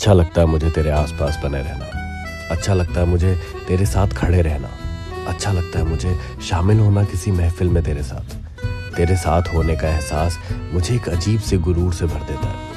अच्छा लगता है मुझे तेरे आसपास बने रहना। अच्छा लगता है मुझे तेरे साथ खड़े रहना। अच्छा लगता है मुझे शामिल होना किसी महफिल में तेरे साथ। तेरे साथ होने का एहसास मुझे एक अजीब से गुरूर से भर देता है।